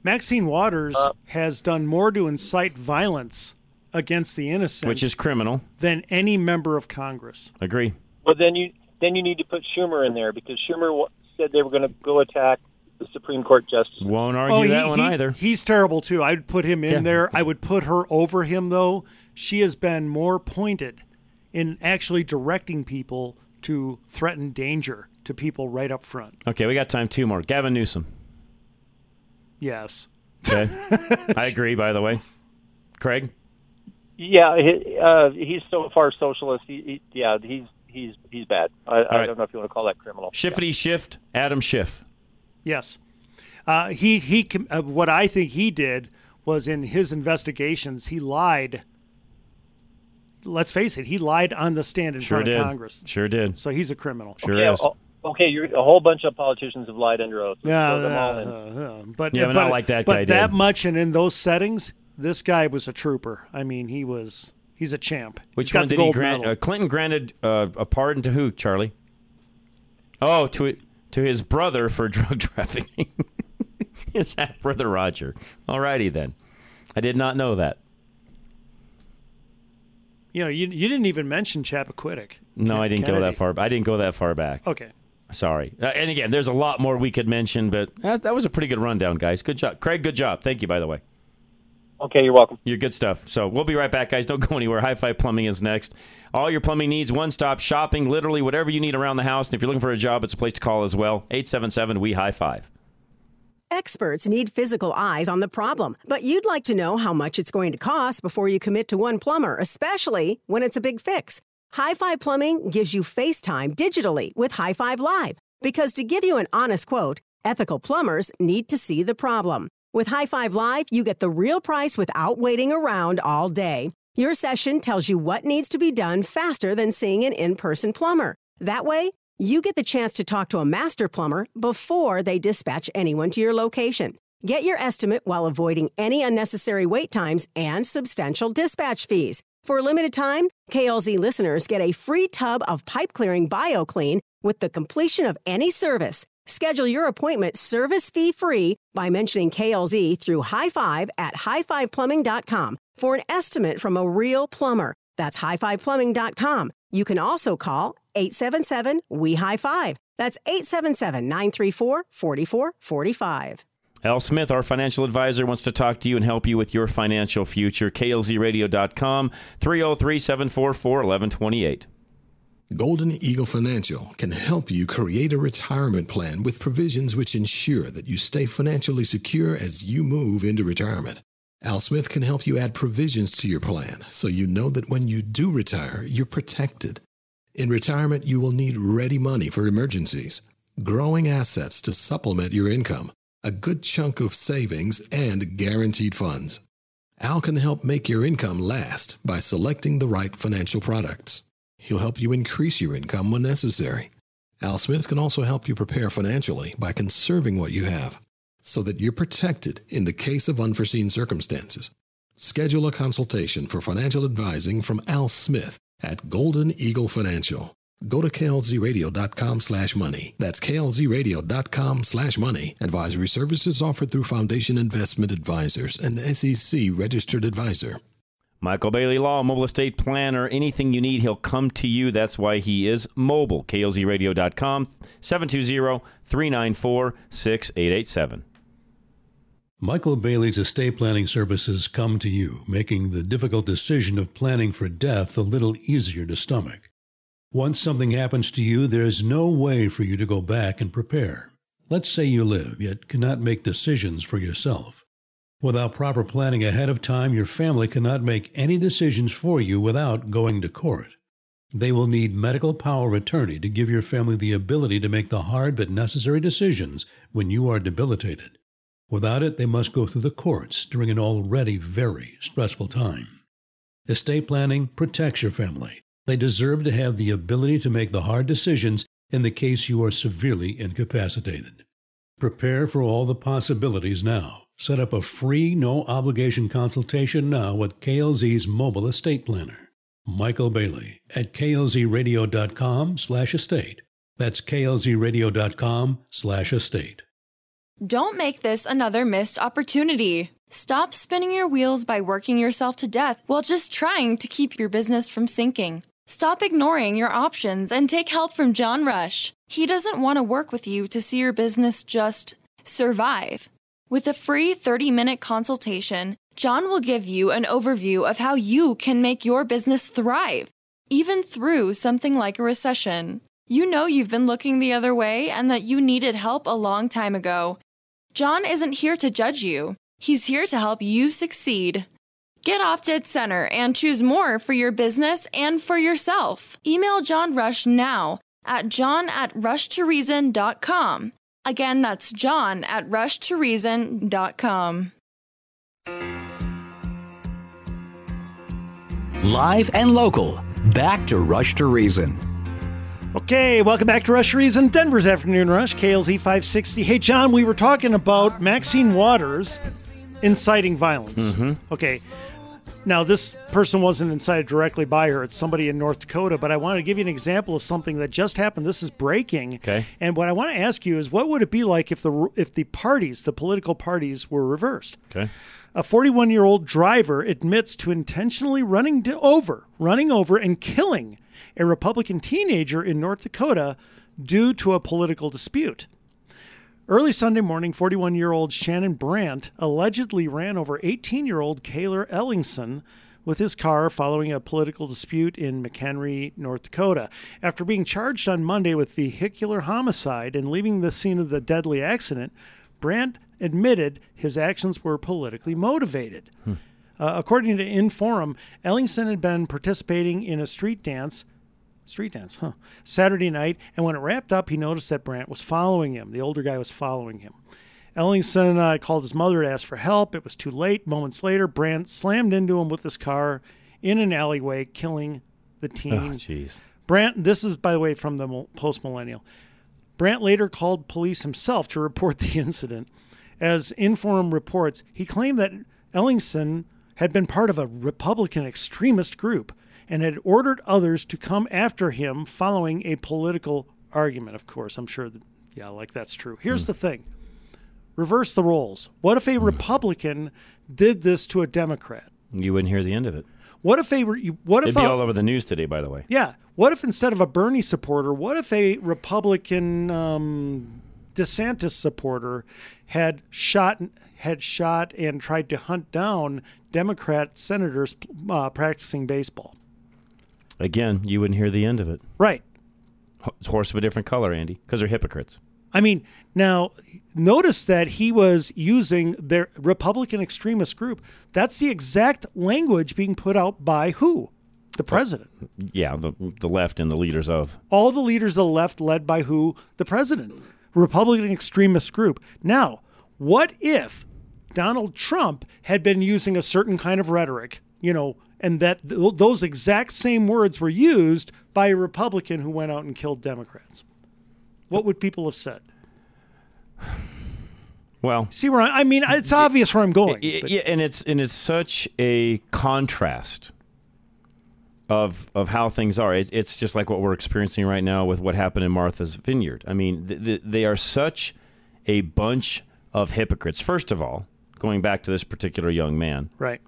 Maxine Waters Uh, has done more to incite violence against the innocent, Which is criminal. than any member of Congress. Agree. Well, then you then you need to put Schumer in there because Schumer wa- said they were going to go attack the Supreme Court justice. Won't argue that one he- either. He's terrible too. I'd put him in Yeah. there. I would put her over him though. She has been more pointed in actually directing people to threaten danger to people right up front. Okay, we got time. Two more. Gavin Newsom. Yes. Okay, I agree. By the way, Craig. Yeah, he, uh, he's so far socialist. He, he, yeah, he's he's he's bad. I, I right. don't know if you want to call that criminal. Shiftity shift. Adam Schiff. Yes. Uh, he he. Uh, what I think he did was in his investigations, he lied. let's face it, he lied on the stand in Sure front did. of Congress. Sure did. So he's a criminal. Sure yeah, is. O- okay, you're, a whole bunch of politicians have lied under oath. Yeah, Throw them all in. uh, uh, but Yeah, but not like that But guy that did. much, and in those settings, this guy was a trooper. I mean, he was. He's a champ. Which got one the did he grant? Uh, Clinton granted uh, a pardon to who, Charlie? Oh, to to his brother for drug trafficking. his half brother Roger. All righty then. I did not know that. You know, you, you didn't even mention Chappaquiddick. No, I didn't go that far. I didn't go that far back. Okay. Sorry. Uh, and again, there's a lot more we could mention, but that, that was a pretty good rundown, guys. Good job, Craig. Good job. Thank you, by the way. Okay, you're welcome. You're good stuff. So we'll be right back, guys. Don't go anywhere. High Five Plumbing is next. All your plumbing needs, one stop shopping, literally whatever you need around the house. And if you're looking for a job, it's a place to call as well. 877 We High Five. Experts need physical eyes on the problem, but you'd like to know how much it's going to cost before you commit to one plumber, especially when it's a big fix. High Five Plumbing gives you FaceTime digitally with High Five Live because to give you an honest quote, ethical plumbers need to see the problem. With High Five Live, you get the real price without waiting around all day. Your session tells you what needs to be done faster than seeing an in person plumber. That way, you get the chance to talk to a master plumber before they dispatch anyone to your location. Get your estimate while avoiding any unnecessary wait times and substantial dispatch fees. For a limited time, KLZ listeners get a free tub of pipe clearing BioClean with the completion of any service. Schedule your appointment service fee free by mentioning KLZ through High Five at highfiveplumbing.com for an estimate from a real plumber. That's highfiveplumbing.com. You can also call 877 We High Five. That's 877 934 4445. Al Smith, our financial advisor, wants to talk to you and help you with your financial future. KLZradio.com, 303 744 1128. Golden Eagle Financial can help you create a retirement plan with provisions which ensure that you stay financially secure as you move into retirement. Al Smith can help you add provisions to your plan so you know that when you do retire, you're protected. In retirement, you will need ready money for emergencies, growing assets to supplement your income, a good chunk of savings, and guaranteed funds. Al can help make your income last by selecting the right financial products. He'll help you increase your income when necessary. Al Smith can also help you prepare financially by conserving what you have so that you're protected in the case of unforeseen circumstances. Schedule a consultation for financial advising from Al Smith at Golden Eagle Financial. Go to klzradio.com slash money. That's klzradio.com slash money. Advisory services offered through Foundation Investment Advisors, an SEC registered advisor. Michael Bailey Law, mobile estate planner. Anything you need, he'll come to you. That's why he is mobile. KLZradio.com, 720 394 6887. Michael Bailey's estate planning services come to you, making the difficult decision of planning for death a little easier to stomach. Once something happens to you, there's no way for you to go back and prepare. Let's say you live, yet cannot make decisions for yourself. Without proper planning ahead of time, your family cannot make any decisions for you without going to court. They will need medical power of attorney to give your family the ability to make the hard but necessary decisions when you are debilitated. Without it, they must go through the courts during an already very stressful time. Estate planning protects your family. They deserve to have the ability to make the hard decisions in the case you are severely incapacitated. Prepare for all the possibilities now. Set up a free, no obligation consultation now with KLZ's mobile estate planner. Michael Bailey at klzradio.com slash estate. That's klzradio.com slash estate. Don't make this another missed opportunity. Stop spinning your wheels by working yourself to death while just trying to keep your business from sinking. Stop ignoring your options and take help from John Rush. He doesn't want to work with you to see your business just survive. With a free 30 minute consultation, John will give you an overview of how you can make your business thrive, even through something like a recession. You know you've been looking the other way and that you needed help a long time ago. John isn't here to judge you, he's here to help you succeed. Get off dead center and choose more for your business and for yourself. Email John Rush now at john at rushtoreason.com. Again, that's john at rushtoreason.com. Live and local. Back to Rush to Reason. Okay, welcome back to Rush to Reason, Denver's Afternoon Rush, KLZ 560. Hey, John, we were talking about Maxine Waters inciting violence. Mhm. Okay, now this person wasn't incited directly by her, it's somebody in North Dakota, but I want to give you an example of something that just happened. This is breaking. Okay. And what I want to ask you is what would it be like if the if the parties, the political parties were reversed? Okay. A 41 year old driver admits to intentionally running to over, running over and killing a Republican teenager in North Dakota due to a political dispute. Early Sunday morning, 41 year old Shannon Brandt allegedly ran over 18 year old Cayler Ellingson with his car following a political dispute in McHenry, North Dakota. After being charged on Monday with vehicular homicide and leaving the scene of the deadly accident, Brandt admitted his actions were politically motivated. Uh, according to Inforum, Ellingson had been participating in a street dance Street dance, huh? Saturday night, and when it wrapped up, he noticed that Brandt was following him. The older guy was following him. Ellingson uh, called his mother to ask for help. It was too late. Moments later, Brandt slammed into him with his car in an alleyway, killing the Oh, teen. jeez. Brandt, this is, by the way, from the post millennial. Brandt later called police himself to report the incident. As Inform reports, he claimed that Ellingson had been part of a Republican extremist group and had ordered others to come after him following a political argument. Of course, I'm sure that, yeah, like that's true. Here's the thing reverse the roles. What if a Republican did this to a Democrat? You wouldn't hear the end of it. What if a what if It'd be a- all over the news today, by the way. yeah. What if instead of a Bernie supporter, what if a Republican um, DeSantis supporter had shot had shot and tried to hunt down Democrat senators uh, practicing baseball? Again, you wouldn't hear the end of it. Right. Ho- Horse of a different color, Andy, because they're hypocrites. I mean, now notice that he was using their Republican extremist group. That's the exact language being put out by who? The president. Yeah, the the left and the leaders of. all the leaders of the left led by who? The president, Republican extremist group. Now, what if Donald Trump had been using a certain kind of rhetoric, you know, and that th- those exact same words were used by a Republican who went out and killed Democrats? What would people have said? Well, See where I, I mean, it's obvious where I'm going. Yeah, and it's and it's such a contrast of of how things are. It's, it's just like what we're experiencing right now with what happened in Martha's Vineyard. I mean, th- th- they are such a bunch of hypocrites. First of all, going back to this particular young man, Right.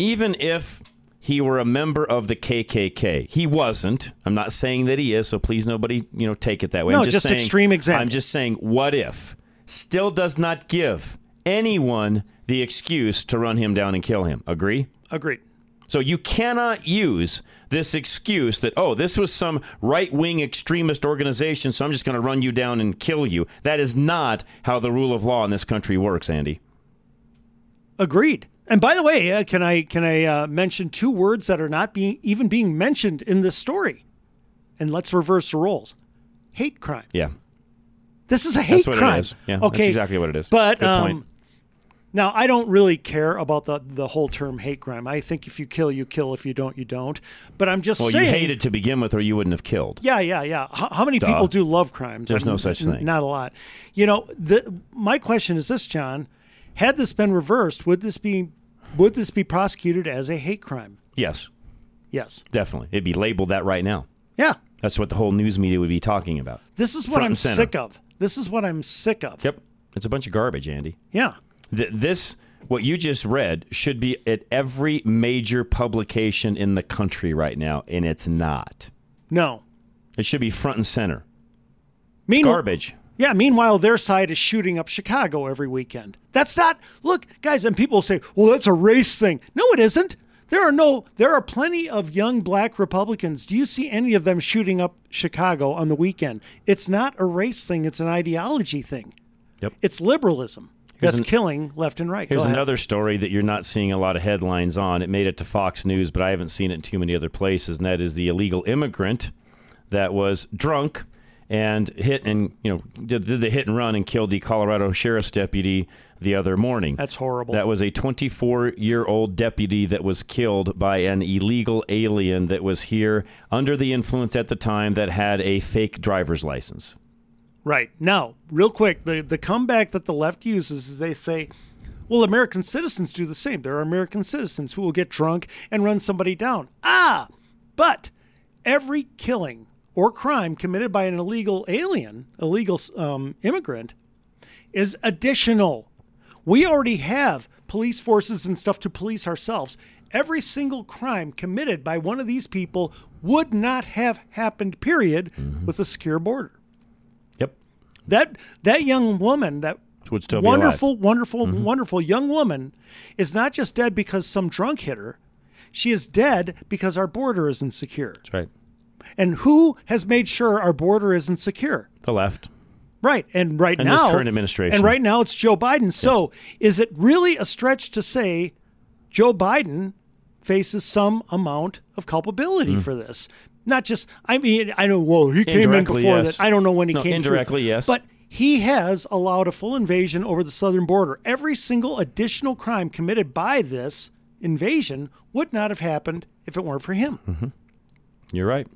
Even if he were a member of the KKK, he wasn't. I'm not saying that he is, so please nobody you know take it that way. No, I'm just, just saying, extreme example. I'm just saying, what if still does not give anyone the excuse to run him down and kill him? Agree? Agreed. So you cannot use this excuse that oh this was some right-wing extremist organization, so I'm just going to run you down and kill you. That is not how the rule of law in this country works, Andy. Agreed. And by the way, uh, can I can I uh, mention two words that are not being even being mentioned in this story? And let's reverse the roles. Hate crime. Yeah. This is a hate That's what it crime. is. Yeah, okay, that's exactly what it is. But um, now I don't really care about the the whole term hate crime. I think if you kill, you kill. If you don't, you don't. But I'm just Well, saying. you hated to begin with, or you wouldn't have killed. Yeah, yeah, yeah. How, how many Duh. people do love crimes? There's no I'm- such n- thing. Not a lot. You know, the, my question is this, John: Had this been reversed, would this be would this be prosecuted as a hate crime? Yes, Yes. definitely. It'd be labeled that right now. Yeah. That's what the whole news media would be talking about. This is what I'm sick of. This is what I'm sick of. Yep. It's a bunch of garbage, Andy. Yeah. Th- this, what you just read, should be at every major publication in the country right now, and it's not. No. It should be front and center. Mean- garbage. Yeah. Meanwhile, their side is shooting up Chicago every weekend. That's not. Look, guys, and people say, "Well, that's a race thing." No, it isn't. There are no. There are plenty of young black Republicans. Do you see any of them shooting up Chicago on the weekend? It's not a race thing. It's an ideology thing. Yep. It's liberalism that's an- killing left and right. Here's another story that you're not seeing a lot of headlines on. It made it to Fox News, but I haven't seen it in too many other places, and that is the illegal immigrant that was drunk and hit and you know did, did the hit and run and killed the Colorado sheriff's deputy the other morning. That's horrible. That was a 24 year old deputy that was killed by an illegal alien that was here under the influence at the time that had a fake driver's license. Right. Now, real quick, the, the comeback that the left uses is they say, well, American citizens do the same. There are American citizens who will get drunk and run somebody down. Ah, but every killing or crime committed by an illegal alien, illegal um, immigrant, is additional. We already have police forces and stuff to police ourselves. Every single crime committed by one of these people would not have happened, period, with a secure border. Yep. That that young woman, that Would still wonderful, wonderful, wonderful young woman, is not just dead because some drunk hit her. She is dead because our border isn't secure. That's right. And who has made sure our border isn't secure? The left. Right. And right And now, this current administration. And right now, it's Joe Biden. So, is it really a stretch to say Joe Biden faces some amount of culpability Mm. for this? Not just, I mean, I know, well, he came in before yes. that. I don't know when he No, came through. indirectly, yes. But he has allowed a full invasion over the southern border. Every single additional crime committed by this invasion would not have happened if it weren't for him. Mm-hmm. You're right.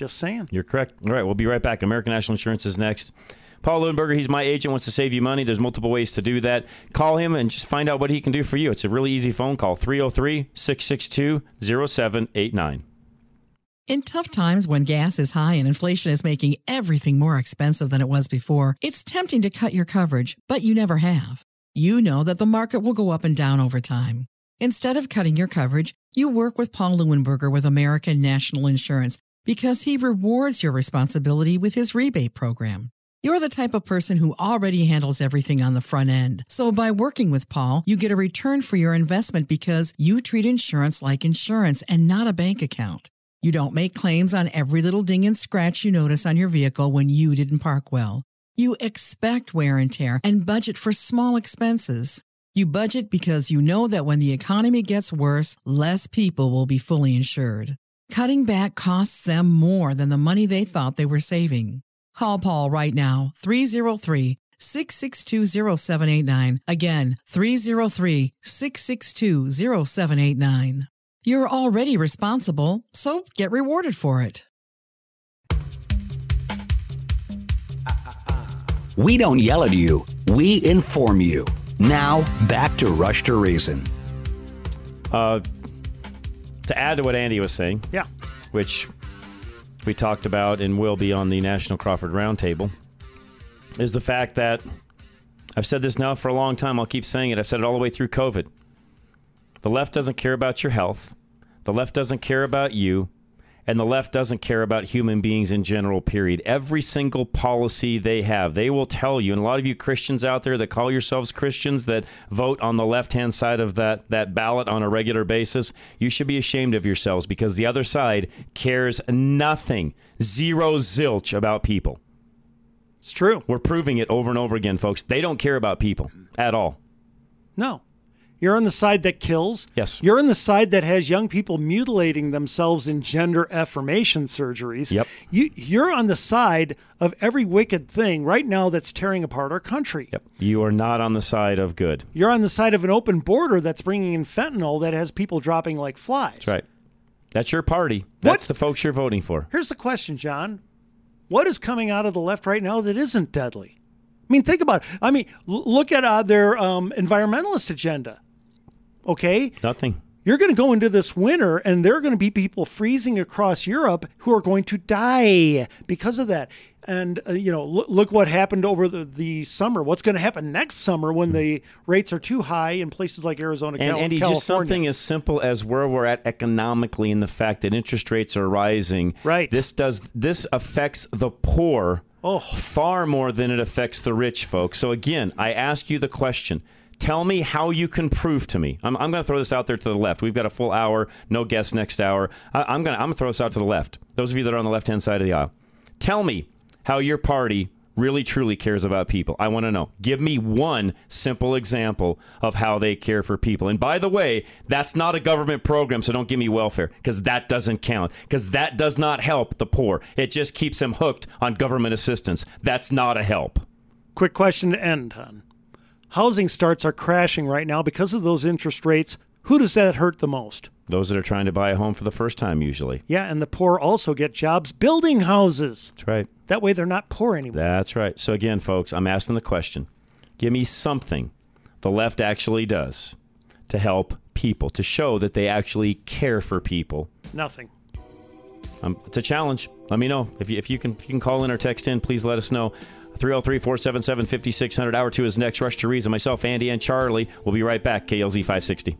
Just saying. You're correct. All right, we'll be right back. American National Insurance is next. Paul Leuenberger, he's my agent, wants to save you money. There's multiple ways to do that. Call him and just find out what he can do for you. It's a really easy phone call 303 662 0789. In tough times when gas is high and inflation is making everything more expensive than it was before, it's tempting to cut your coverage, but you never have. You know that the market will go up and down over time. Instead of cutting your coverage, you work with Paul Leuenberger with American National Insurance because he rewards your responsibility with his rebate program. You're the type of person who already handles everything on the front end. So by working with Paul, you get a return for your investment because you treat insurance like insurance and not a bank account. You don't make claims on every little ding and scratch you notice on your vehicle when you didn't park well. You expect wear and tear and budget for small expenses. You budget because you know that when the economy gets worse, less people will be fully insured. Cutting back costs them more than the money they thought they were saving. Call Paul right now, 303 662 0789. Again, 303 662 0789. You're already responsible, so get rewarded for it. We don't yell at you, we inform you. Now, back to Rush to Reason. Uh, to add to what Andy was saying, Yeah. which we talked about and will be on the National Crawford Roundtable, is the fact that I've said this now for a long time. I'll keep saying it. I've said it all the way through COVID. The left doesn't care about your health. The left doesn't care about you. And the left doesn't care about human beings in general, period. Every single policy they have, they will tell you. And a lot of you Christians out there that call yourselves Christians that vote on the left hand side of that, that ballot on a regular basis, you should be ashamed of yourselves because the other side cares nothing, zero zilch about people. It's true. We're proving it over and over again, folks. They don't care about people at all. No. You're on the side that kills. Yes. You're on the side that has young people mutilating themselves in gender affirmation surgeries. Yep. You, you're on the side of every wicked thing right now that's tearing apart our country. Yep. You are not on the side of good. You're on the side of an open border that's bringing in fentanyl that has people dropping like flies. That's right. That's your party. That's the folks you're voting for. Here's the question, John. What is coming out of the left right now that isn't deadly? I mean, think about it. I mean, look at uh, their um, environmentalist agenda. Okay? Nothing. You're going to go into this winter, and there are going to be people freezing across Europe who are going to die because of that. And, uh, you know, look, look what happened over the, the summer. What's going to happen next summer when the rates are too high in places like Arizona, And Cal- Andy, California? just something as simple as where we're at economically and the fact that interest rates are rising. Right. This does this affects the poor Oh. far more than it affects the rich folks. So again, I ask you the question. Tell me how you can prove to me. I'm, I'm going to throw this out there to the left. We've got a full hour, no guests next hour. I, I'm going to I'm going to throw this out to the left. Those of you that are on the left hand side of the aisle, tell me how your party really truly cares about people. I want to know. Give me one simple example of how they care for people. And by the way, that's not a government program, so don't give me welfare because that doesn't count because that does not help the poor. It just keeps them hooked on government assistance. That's not a help. Quick question to end on. Housing starts are crashing right now because of those interest rates. Who does that hurt the most? Those that are trying to buy a home for the first time, usually. Yeah, and the poor also get jobs building houses. That's right. That way they're not poor anymore. That's right. So, again, folks, I'm asking the question give me something the left actually does to help people, to show that they actually care for people. Nothing. Um, it's a challenge. Let me know. If you, if you can if you can call in or text in, please let us know. 303 477 5600. Hour two is next. Rush to Reason. Myself, Andy, and Charlie. We'll be right back. KLZ 560.